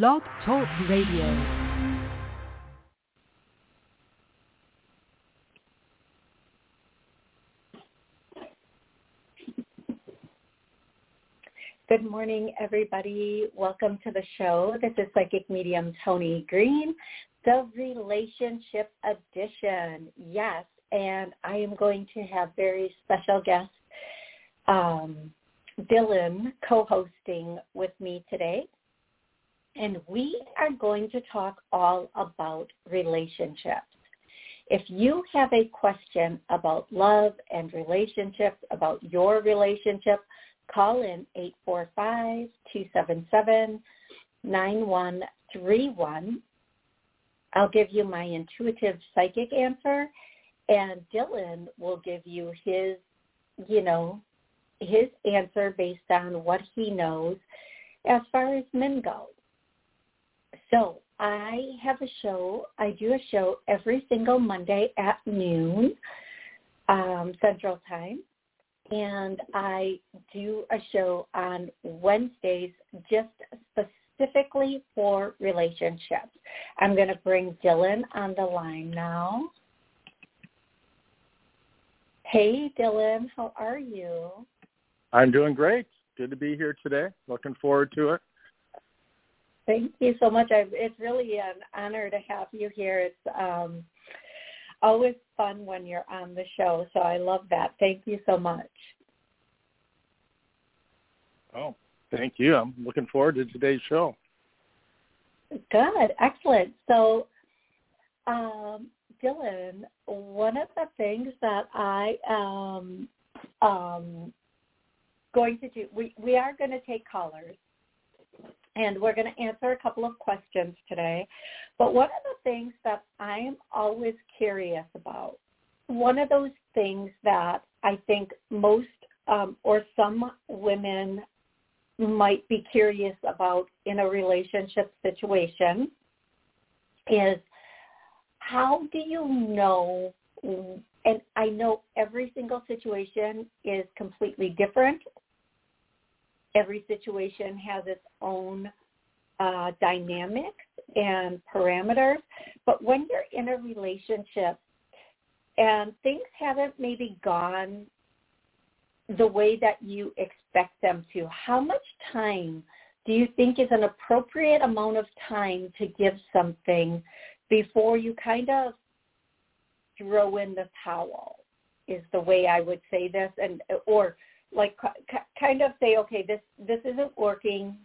Blog Talk Radio. Good morning, everybody. Welcome to the show. This is Psychic Medium Toni Greene, the Relationship Edition. Yes, and I am going to have very special guest um, Dylan co-hosting with me today. And we are going to talk all about relationships. If you have a question about love and relationships, about your relationship, call in 845-277-9131. I'll give you my intuitive psychic answer and Dylan will give you his, you know, his answer based on what he knows as far as men go. So I have a show. I do a show every single Monday at noon um, Central Time and I do a show on Wednesdays just specifically for relationships. I'm going to bring Dylan on the line now. Hey, Dylan, how are you? I'm doing great. Good to be here today. Looking forward to it. Thank you so much. I, it's really an honor to have you here. It's um, always fun when you're on the show. So I love that. Thank you so much. Oh, thank you. I'm looking forward to today's show. Good. Excellent. So, um, Dylan, one of the things that I am um, going to do, we, we are going to take callers and we're going to answer a couple of questions today. But one of the things that I am always curious about, one of those things that I think most um, or some women might be curious about in a relationship situation is how do you know and I know every single situation is completely different every situation has its own uh, dynamics and parameters. But when you're in a relationship and things haven't maybe gone the way that you expect them to, how much time do you think is an appropriate amount of time to give something before you kind of throw in the towel is the way I would say this and or like kind of say, okay, this this isn't working.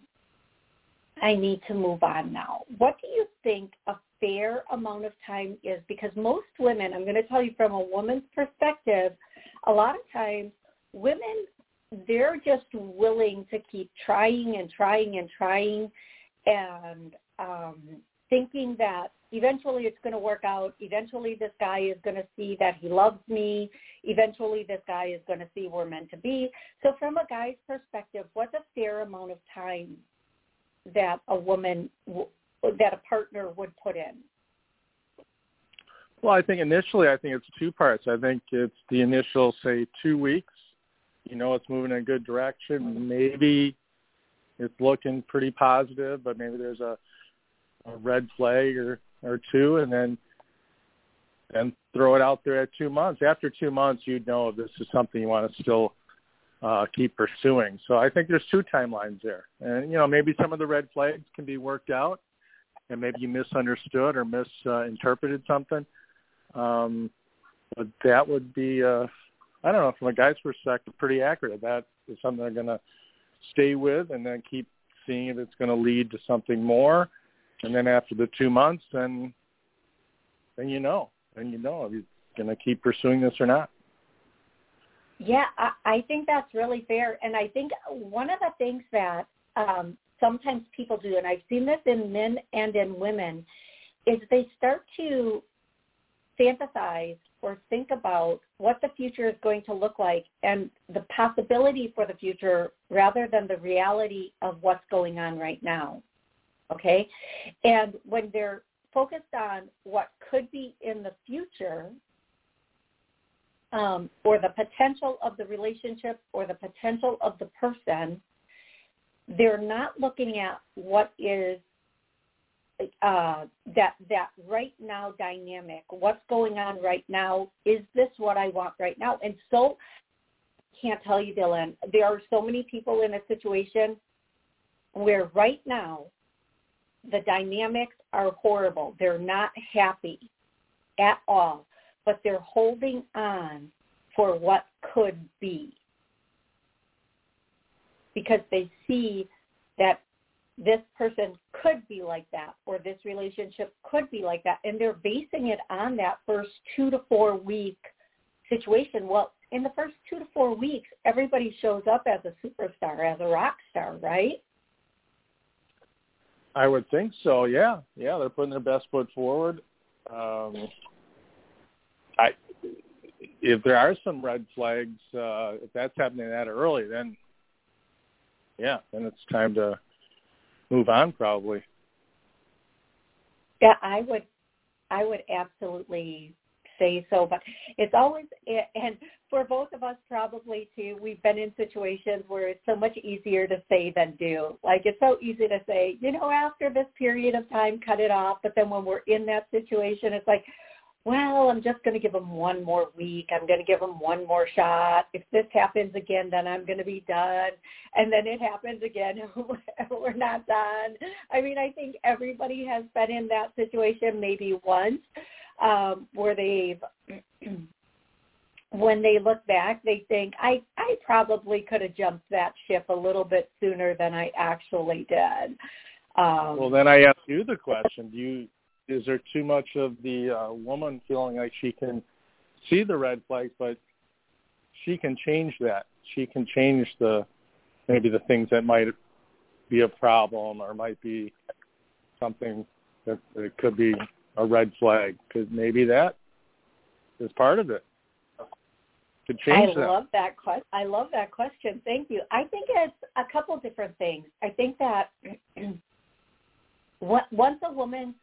I need to move on now. What do you think a fair amount of time is? Because most women, I'm going to tell you from a woman's perspective, a lot of times women they're just willing to keep trying and trying and trying and um thinking that eventually it's going to work out. Eventually this guy is going to see that he loves me. Eventually this guy is going to see we're meant to be. So from a guy's perspective, what's a fair amount of time that a woman, that a partner would put in? Well, I think initially, I think it's two parts. I think it's the initial, say, two weeks. You know, it's moving in a good direction. Maybe it's looking pretty positive, but maybe there's a a red flag or or two, and then and throw it out there at two months. After two months, you'd know if this is something you want to still uh, keep pursuing. So I think there's two timelines there, and you know maybe some of the red flags can be worked out, and maybe you misunderstood or misinterpreted something. Um, but that would be, uh, I don't know, from a guy's perspective, pretty accurate. That is something they're going to stay with, and then keep seeing if it's going to lead to something more and then after the two months, then then you know, then you know if you're going to keep pursuing this or not. Yeah, I, I think that's really fair, and I think one of the things that um, sometimes people do, and I've seen this in men and in women, is they start to fantasize or think about what the future is going to look like and the possibility for the future rather than the reality of what's going on right now okay? And when they're focused on what could be in the future um, or the potential of the relationship or the potential of the person, they're not looking at what is uh, that that right now dynamic. What's going on right now? Is this what I want right now? And so, can't tell you, Dylan. There are so many people in a situation where right now the dynamics are horrible. They're not happy at all, but they're holding on for what could be. Because they see that this person could be like that or this relationship could be like that and they're basing it on that first two to four week situation. Well in the first two to four weeks everybody shows up as a superstar as a rock star right i would think so yeah yeah they're putting their best foot forward um i if there are some red flags uh if that's happening that early then yeah then it's time to move on probably. Yeah, I would I would absolutely say so, but it's always and for both of us probably too, we've been in situations where it's so much easier to say than do. Like it's so easy to say, you know, after this period of time cut it off, but then when we're in that situation it's like, well, I'm just going to give them one more week. I'm going to give them one more shot. If this happens again, then I'm going to be done. And then it happens again, we're not done. I mean, I think everybody has been in that situation maybe once um, where they've, when they look back, they think, I, I probably could have jumped that ship a little bit sooner than I actually did. Um, well, then I ask you the question: Do you is there too much of the uh, woman feeling like she can see the red flags, but she can change that. She can change the maybe the things that might be a problem or might be something that, that could be a red flag. Because maybe that is part of it. Could change I that. love that question. I love that question. Thank you. I think it's a couple different things. I think that once a woman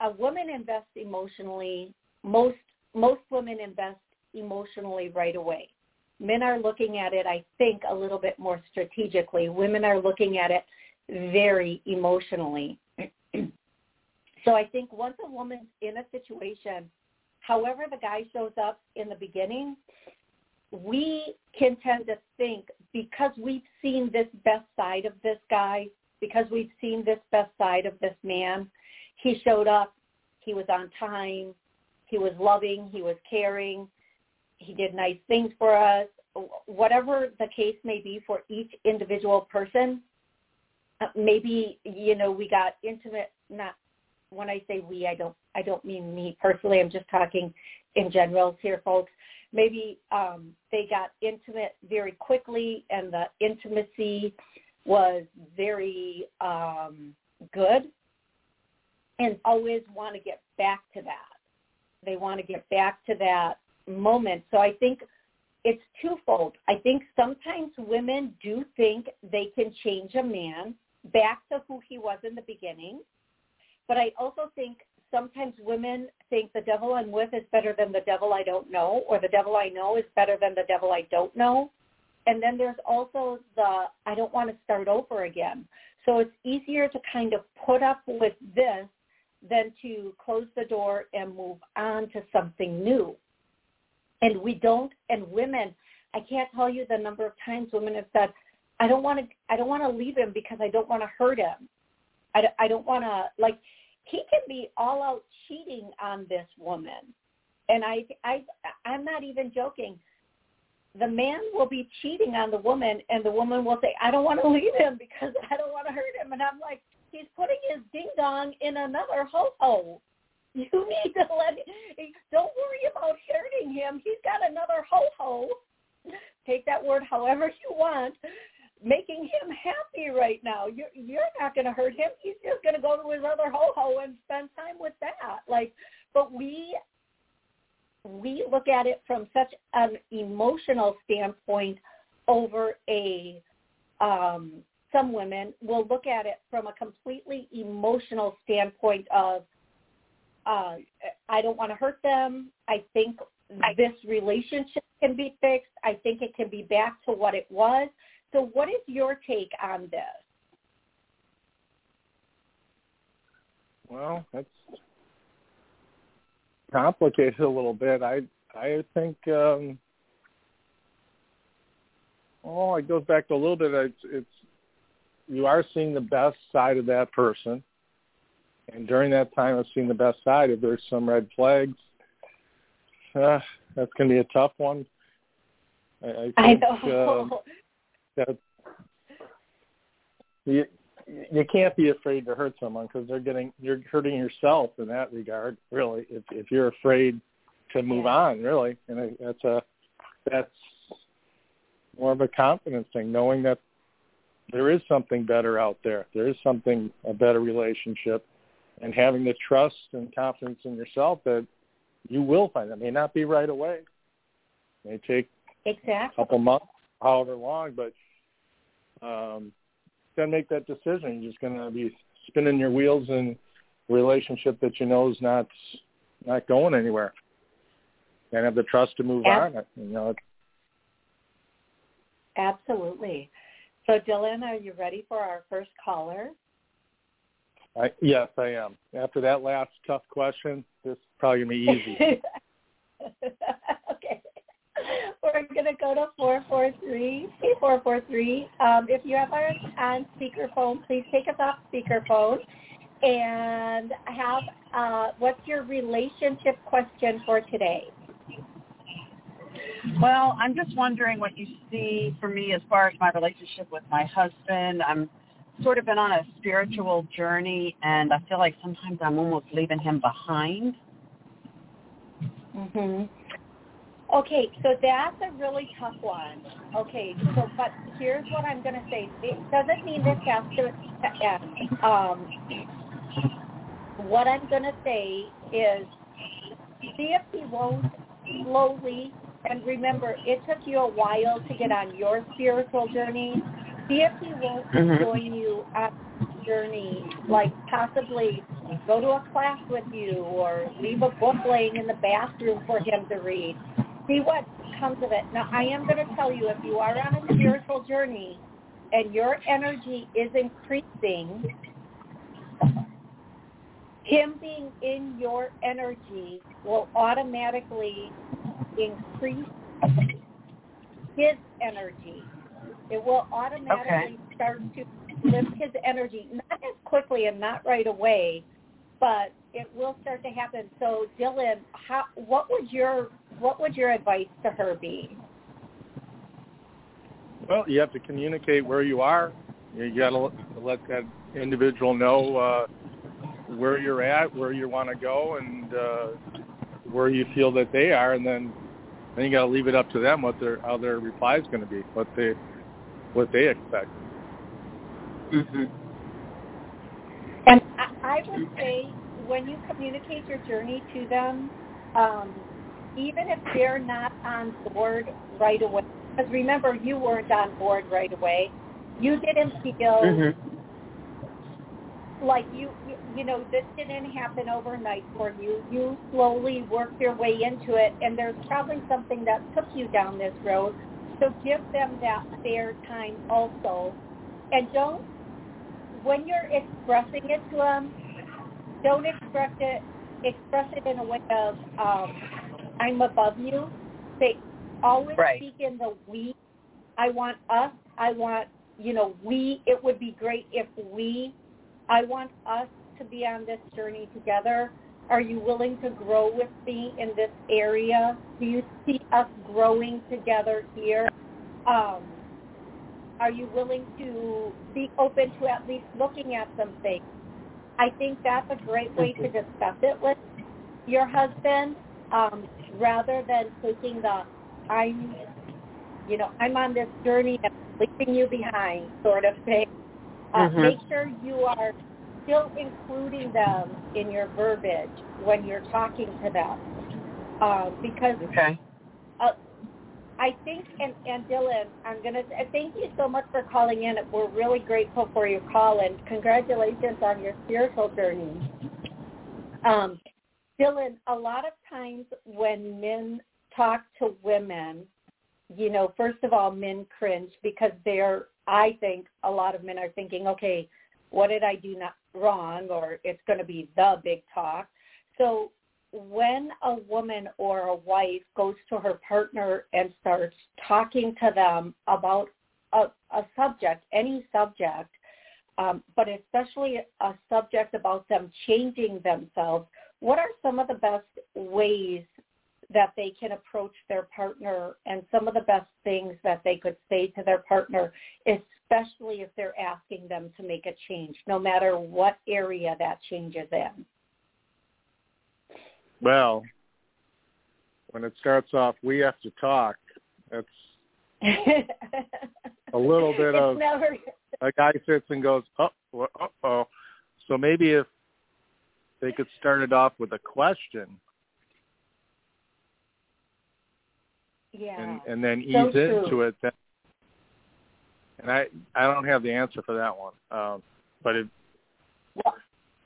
a woman invests emotionally. Most most women invest emotionally right away. Men are looking at it, I think, a little bit more strategically. Women are looking at it very emotionally. so I think once a woman's in a situation, however the guy shows up in the beginning, we can tend to think because we've seen this best side of this guy, because we've seen this best side of this man, he showed up. He was on time. He was loving. He was caring. He did nice things for us. Whatever the case may be for each individual person, uh, maybe you know we got intimate. Not when I say we, I don't I don't mean me personally. I'm just talking in general here, folks. Maybe um, they got intimate very quickly, and the intimacy was very um, good and always want to get back to that. They want to get back to that moment. So I think it's twofold. I think sometimes women do think they can change a man back to who he was in the beginning. But I also think sometimes women think the devil I'm with is better than the devil I don't know, or the devil I know is better than the devil I don't know. And then there's also the I don't want to start over again. So it's easier to kind of put up with this than to close the door and move on to something new. And we don't, and women, I can't tell you the number of times women have said, I don't want to, I don't want to leave him because I don't want to hurt him. I, I don't want to, like, he can be all out cheating on this woman. And I, I, I'm not even joking. The man will be cheating on the woman and the woman will say, I don't want to leave him because I don't want to hurt him. And I'm like, he's putting his ding dong in another ho ho. You need to let him, don't worry about hurting him. He's got another ho ho. Take that word however you want. Right now. You're you're not going to hurt him. He's just going to go to his other ho ho and spend time with that. Like, but we we look at it from such an emotional standpoint over a um, some women will look at it from a completely emotional standpoint of uh, I don't want to hurt them. I think this relationship can be fixed. I think it can be back to what it was. So what is your take on this? well, that's complicated a little bit. I I think um oh, it goes back to a little bit it's it's you are seeing the best side of that person. And during that time of seeing the best side, if there's some red flags, uh, that's going to be a tough one. I, I, think, I know. Uh, you, you can't be afraid to hurt someone because they're getting you're hurting yourself in that regard. Really, if if you're afraid to move Yeah. on, really, and that's a that's more of a confidence thing, knowing that there is something better out there. There is something a better relationship, and having the trust and confidence in yourself that you will find. It may not be right away. It may take exactly. a couple months, however long, but um, got to make that decision. You're just going to be spinning your wheels in a relationship that you know is not not going anywhere. And have the trust to move Yeah. on. You know, Absolutely. So, Dylan, are you ready for our first caller? I, yes, I am. After that last tough question, this is probably gonna be easy. We're going to go to 443, 443. Um, if you have our on speakerphone, please take us off speakerphone and have, uh, what's your relationship question for today? Well, I'm just wondering what you see for me as far as my relationship with my husband. I'm sort of been on a spiritual journey, and I feel like sometimes I'm almost leaving him behind. Mm hmm Okay, so that's a really tough one. Okay, so but here's what I'm going to say. It doesn't mean this has to end. Um, what I'm going to say is see if he won't slowly, and remember, it took you a while to get on your spiritual journey. See if he won't Mhm. join you on the journey, like possibly go to a class with you or leave a book laying in the bathroom for him to read. See what comes of it. Now, I am going to tell you, if you are on a spiritual journey and your energy is increasing, him being in your energy will automatically increase his energy. It will automatically start to lift his energy, not as quickly and not right away, but it will start to happen. So, Dylan, how, what would your what would your advice to her be? well, you have to communicate where you are. You got to let that individual know uh, where you're at, where you want to go, and uh, where you feel that they are, and then then you got to leave it up to them what their how their reply is going to be, what they what they expect. Mm-hmm. And I, I would say when you communicate your journey to them, um, even if they're not on board right away, because remember you weren't on board right away, you didn't feel Mm-hmm. like you, you you know this didn't happen overnight for you. You slowly worked your way into it and there's probably something that took you down this road. So give them that fair time also. And don't when you're expressing it to them don't express it express it in a way of um i'm above you They always Right. speak in the we i want us i want you know we it would be great if we I want us to be on this journey together. Are you willing to grow with me in this area? Do you see us growing together here? Um, are you willing to be open to at least looking at some things? I think that's a great way to discuss it with your husband, um, rather than taking the I'm, you know, I'm on this journey and leaving you behind sort of thing. Uh, Mhm. Make sure you are still including them in your verbiage when you're talking to them, uh, because Okay. I think, and, and Dylan, I'm going to thank you so much for calling in. We're really grateful for your call, and congratulations on your spiritual journey. Um, Dylan, a lot of times when men talk to women, you know, first of all, men cringe because they're, I think a lot of men are thinking, okay, what did I do not wrong, or it's going to be the big talk. So when a woman or a wife goes to her partner and starts talking to them about a, a subject, any subject, um, but especially a subject about them changing themselves, what are some of the best ways that they can approach their partner and some of the best things that they could say to their partner, especially if they're asking them to make a change, no matter what area that change is in? Well, when it starts off, we have to talk. That's a little bit of never... a guy sits and goes, oh, uh oh. So maybe if they could start it off with a question. Yeah. And, and then ease so into it. Then, and I I don't have the answer for that one. Um, but if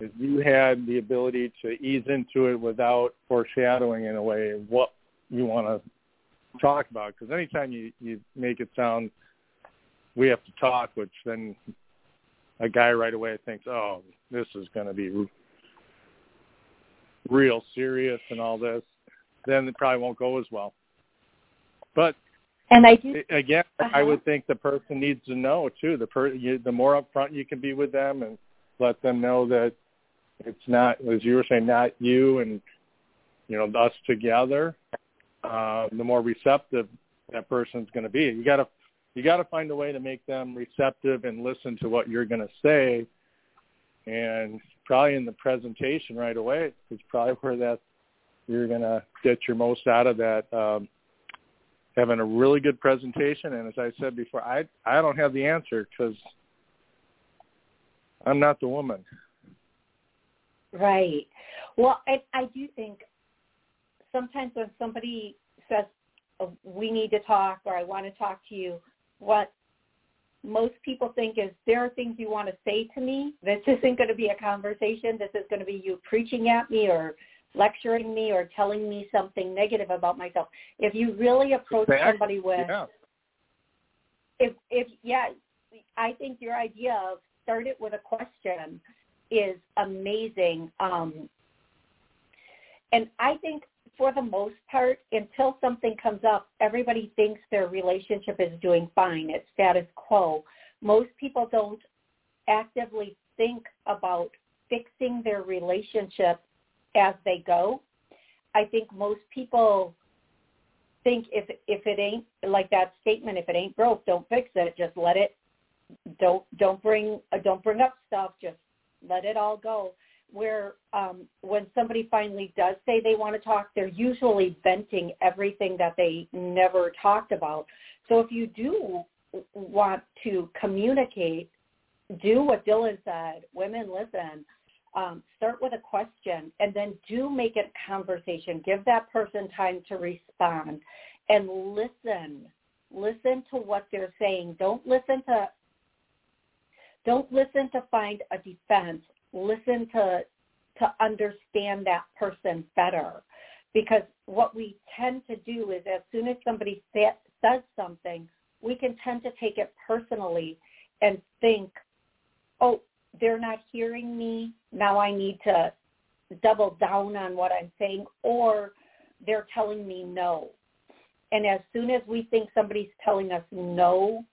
if you had the ability to ease into it without foreshadowing in a way what you want to talk about, because anytime you you make it sound we have to talk, which then a guy right away thinks, oh, this is going to be real serious and all this, then it probably won't go as well. But and I do again, uh-huh. I would think the person needs to know too. The per, you, the more upfront you can be with them and let them know that it's not, as you were saying, not you and you know us together. Uh, the more receptive that person's going to be. You got to you got to find a way to make them receptive and listen to what you're going to say. And probably in the presentation right away is probably where that you're going to get your most out of that. Um, having a really good presentation, and as I said before, I I don't have the answer because I'm not the woman. Right. Well, I, I do think sometimes when somebody says, oh, we need to talk or I want to talk to you, what most people think is there are things you want to say to me. This isn't going to be a conversation. This is going to be you preaching at me or lecturing me or telling me something negative about myself. If you really approach Exactly. somebody with, Yeah. if if yeah, I think your idea of start it with a question is amazing. Um, and I think for the most part, until something comes up, everybody thinks their relationship is doing fine. It's status quo. Most people don't actively think about fixing their relationship as they go. I think most people think if if it ain't like that statement, if it ain't broke, don't fix it. Just let it. Don't don't bring don't bring up stuff. Just let it all go where um, when somebody finally does say they want to talk, they're usually venting everything that they never talked about. So if you do want to communicate, do what Dylan said. Women, listen. Um, start with a question and then do make it a conversation. Give that person time to respond and listen. Listen to what they're saying. Don't listen to don't listen to find a defense. Listen to to understand that person better. Because what we tend to do is as soon as somebody sa- says something we can tend to take it personally and think oh they're not hearing me. Now i need to double down on what i'm saying or they're telling me no. And as soon as we think somebody's telling us no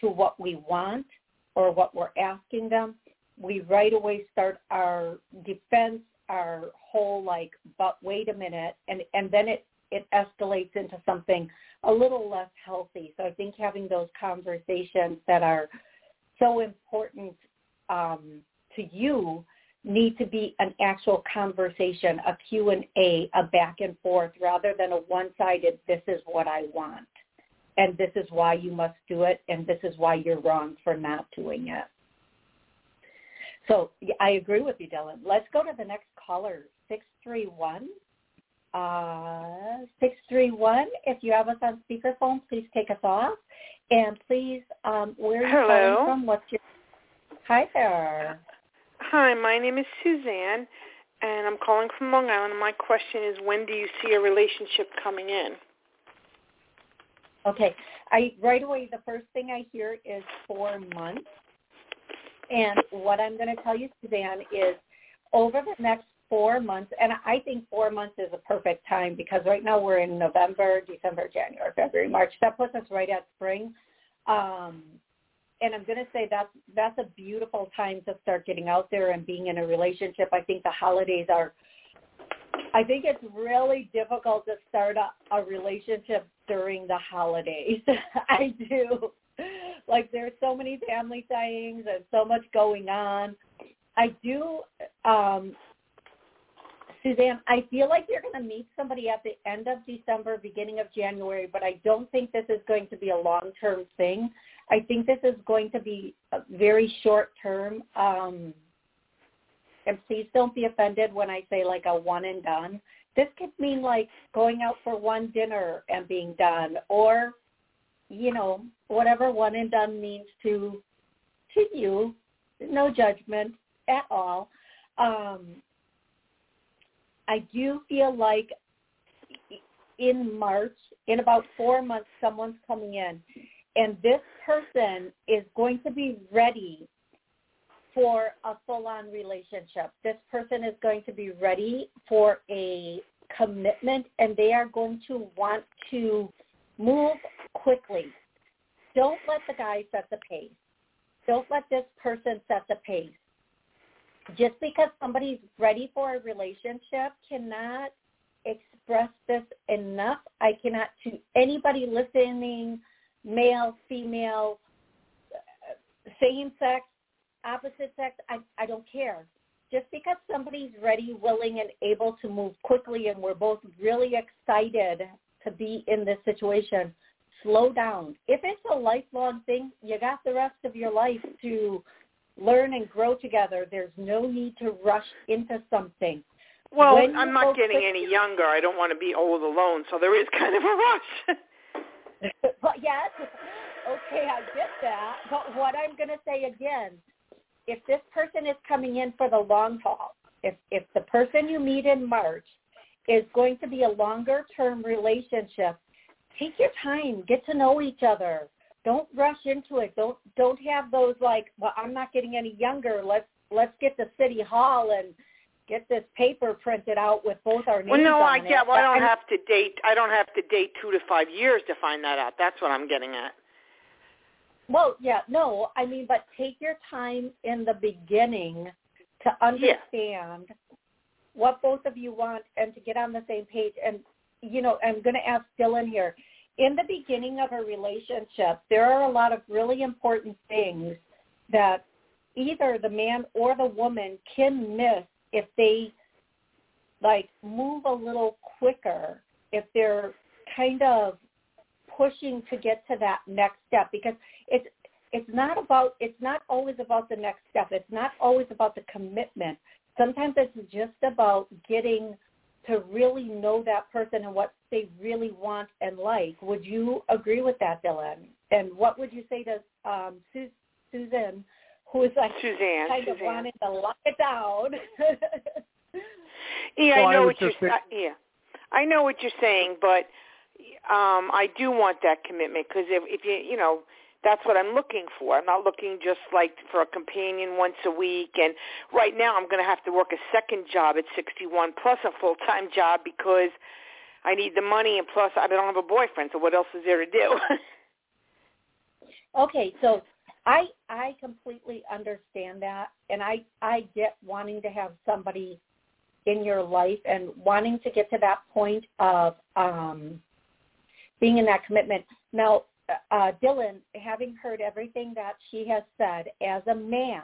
to what we want or what we're asking them we right away start our defense, our whole like, but wait a minute, and and then it it escalates into something a little less healthy. So I think having those conversations that are so important um, to you need to be an actual conversation, a Q and A, a back and forth, rather than a one-sided. This is what I want, and this is why you must do it, and this is why you're wrong for not doing it. So I agree with you, Dylan. Let's go to the next caller, 631. Uh, 631, if you have us on speakerphone, please take us off. And please, um, where are you Hello. calling from? What's your... Hi there. Hi, my name is Suzanne, and I'm calling from Long Island. My question is, when do you see a relationship coming in? Okay. I right away the first thing I hear is four months. And what I'm going to tell you, Suzanne, is over the next four months, and I think four months is a perfect time because right now we're in November, December, January, February, March. That puts us right at spring. Um, and I'm going to say that's that's a beautiful time to start getting out there and being in a relationship. I think the holidays are. I think it's really difficult to start a, a relationship during the holidays. I do. Like there's so many family things and so much going on. I do um Suzanne, I feel like you're going to meet somebody at the end of December, beginning of January, but I don't think this is going to be a long-term thing. I think this is going to be very short-term. Um, and please don't be offended when I say like a one and done. This could mean like going out for one dinner and being done, or you know whatever one and done means to to you. No judgment at all. Um, I do feel like in March, in about four months, someone's coming in, and this person is going to be ready for a full-on relationship. This person is going to be ready for a commitment, and they are going to want to move quickly. Don't let the guy set the pace. Don't let this person set the pace just because somebody's ready for a relationship cannot express this enough. I cannot to anybody listening, male, female, same sex, opposite sex, I, I don't care. Just because somebody's ready, willing, and able to move quickly and we're both really excited to be in this situation, slow down. If it's a lifelong thing, you got the rest of your life to learn and grow together. There's no need to rush into something. Well, when I'm not getting any younger. I don't want to be old alone, so there is kind of a rush. but yes, okay, I get that. But what I'm going to say again, if this person is coming in for the long haul, if if the person you meet in March is going to be a longer term relationship, take your time, get to know each other, don't rush into it. Don't don't have those like, well, I'm not getting any younger. Let's let's get to city hall and get this paper printed out with both our names well, no, on I it. get. Well, I don't have to date. I don't have to date two to five years to find that out. That's what I'm getting at. Well, yeah, no, I mean, but take your time in the beginning to understand yeah. what both of you want and to get on the same page. And you know, I'm going to ask Dylan here in the beginning of a relationship, there are a lot of really important things that either the man or the woman can miss if they like move a little quicker, if they're kind of pushing to get to that next step because it's it's not about it's not always about the next step. It's not always about the commitment. Sometimes it's just about getting to really know that person and what they really want and like. Would you agree with that, Dylan? And what would you say to um, Su- Susan, who is like Suzanne, kind Suzanne. of wanting to lock it down? yeah, well, I know I what you're. say- Uh, yeah, I know what you're saying, but um I do want that commitment because if, if you you know that's what I'm looking for. I'm not looking just like for a companion once a week. And right now, I'm going to have to work a second job at 61 plus a full time job because I need the money, and plus I don't have a boyfriend. So what else is there to do? okay, so I I completely understand that, and I I get wanting to have somebody in your life and wanting to get to that point of um being in that commitment. Now, uh, Dylan, having heard everything that she has said, as a man,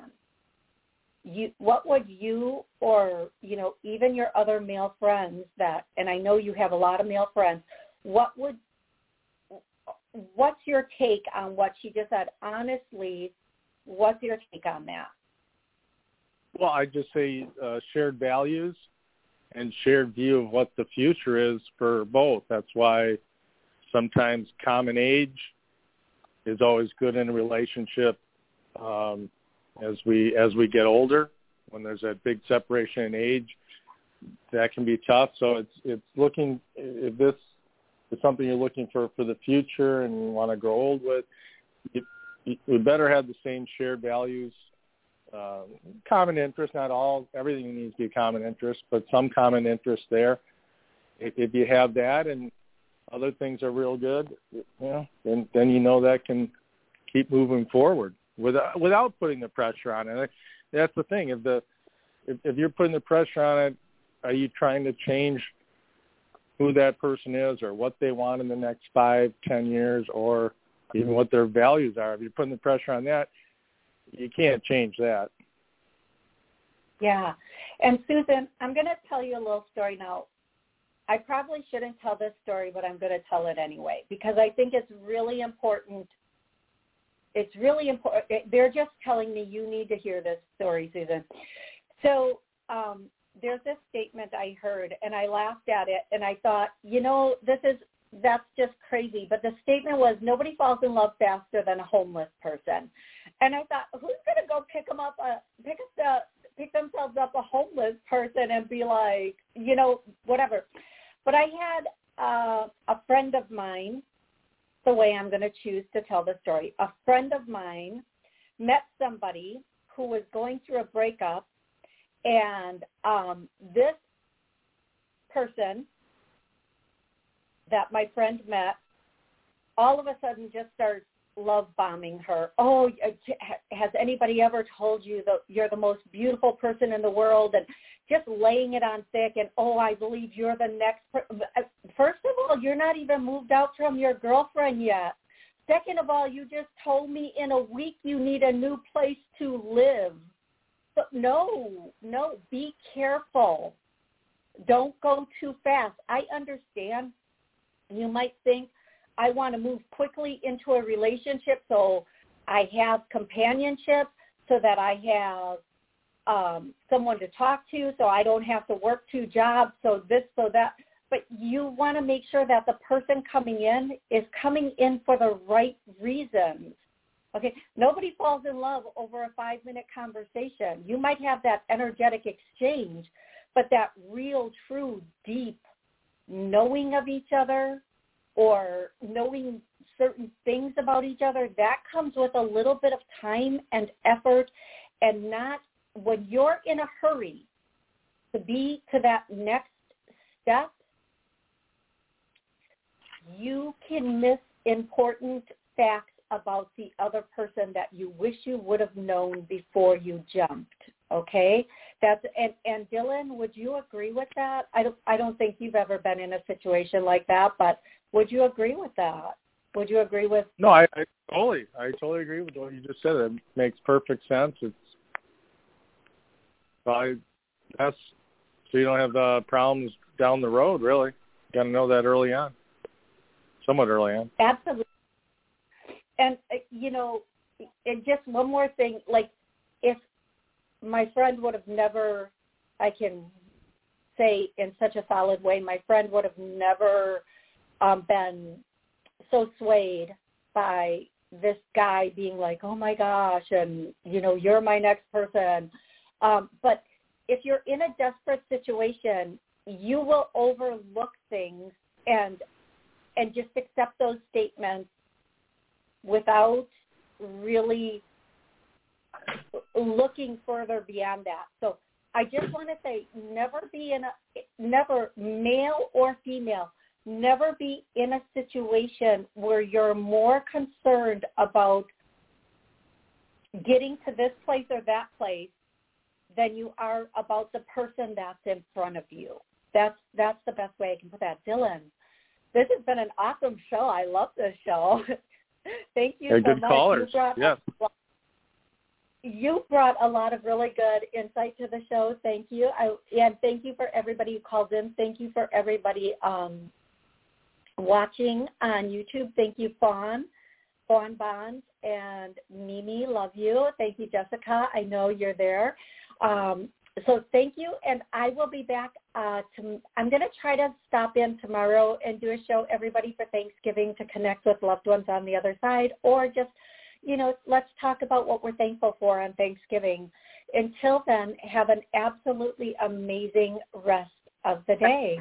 you what would you or you know even your other male friends that, and I know you have a lot of male friends, what would what's your take on what she just said? Honestly, what's your take on that? Well, I just say uh, shared values and shared view of what the future is for both. That's why sometimes common age is always good in a relationship um, as we as we get older. When there's that big separation in age, that can be tough. So it's it's looking if this is something you're looking for for the future and you want to grow old with, we better have the same shared values uh, common interest. Not all everything needs to be common interest, but some common interest there. If, if you have that and other things are real good, you know, then then you know that can keep moving forward without without putting the pressure on it. That's the thing. If the if, if you're putting the pressure on it, are you trying to change who that person is or what they want in the next five, ten years, or even what their values are? If you're putting the pressure on that, you can't change that. Yeah. And Susan, I'm going to tell you a little story now. I probably shouldn't tell this story, but I'm going to tell it anyway because I think it's really important. It's really important. They're just telling me you need to hear this story, Susan. So um, there's this statement I heard, and I laughed at it, and I thought, you know, this is that's just crazy. But the statement was nobody falls in love faster than a homeless person. And I thought, who's going to go pick them up, pick up the, pick themselves up a homeless person and be like, you know, whatever. But I had uh, a friend of mine, the way I'm going to choose to tell the story. A friend of mine met somebody who was going through a breakup, and um, this person that my friend met all of a sudden just starts love bombing her. Oh, has anybody ever told you that you're the most beautiful person in the world and just laying it on thick and oh, I believe you're the next per-. Uh, first of all, you're not even moved out from your girlfriend yet. Second of all, you just told me in a week you need a new place to live. So no, no, be careful. Don't go too fast. I understand you might think, I want to move quickly into a relationship so I have companionship, so that I have um, someone to talk to, so I don't have to work two jobs, so this, so that. But you want to make sure that the person coming in is coming in for the right reasons. Okay, nobody falls in love over a five-minute conversation. You might have that energetic exchange, but that real, true, deep knowing of each other or knowing certain things about each other, that comes with a little bit of time and effort and not when you're in a hurry to be to that next step, you can miss important facts about the other person that you wish you would have known before you jumped. Okay, that's and and Dylan, would you agree with that? I don't I don't think you've ever been in a situation like that, but would you agree with that? Would you agree with? No, I, I totally I totally agree with what you just said. It makes perfect sense. It's I that's so you don't have the problems down the road. Really, got to know that early on, somewhat early on. Absolutely. And uh, you know, and just one more thing, like if my friend would have never, I can say in such a solid way, my friend would have never um, been so swayed by this guy being like, oh my gosh, and you know, you're my next person. Um, but if you're in a desperate situation, you will overlook things and and just accept those statements without really looking further beyond that. So I just want to say never be in a never male or female, never be in a situation where you're more concerned about getting to this place or that place than you are about the person that's in front of you. That's that's the best way I can put that. Dylan, this has been an awesome show. I love this show. Thank you yeah, so good much. Callers. You yes. You brought a lot of really good insight to the show. Thank you. I, and thank you for everybody who called in. Thank you for everybody um, watching on YouTube. Thank you, Fawn, Fawn Bonds, and Mimi. Love you. Thank you, Jessica. I know you're there. Um, so thank you, and I will be back. Uh, to, I'm going to try to stop in tomorrow and do a show, everybody, for Thanksgiving to connect with loved ones on the other side, or just, you know, let's talk about what we're thankful for on Thanksgiving. Until then, have an absolutely amazing rest of the day.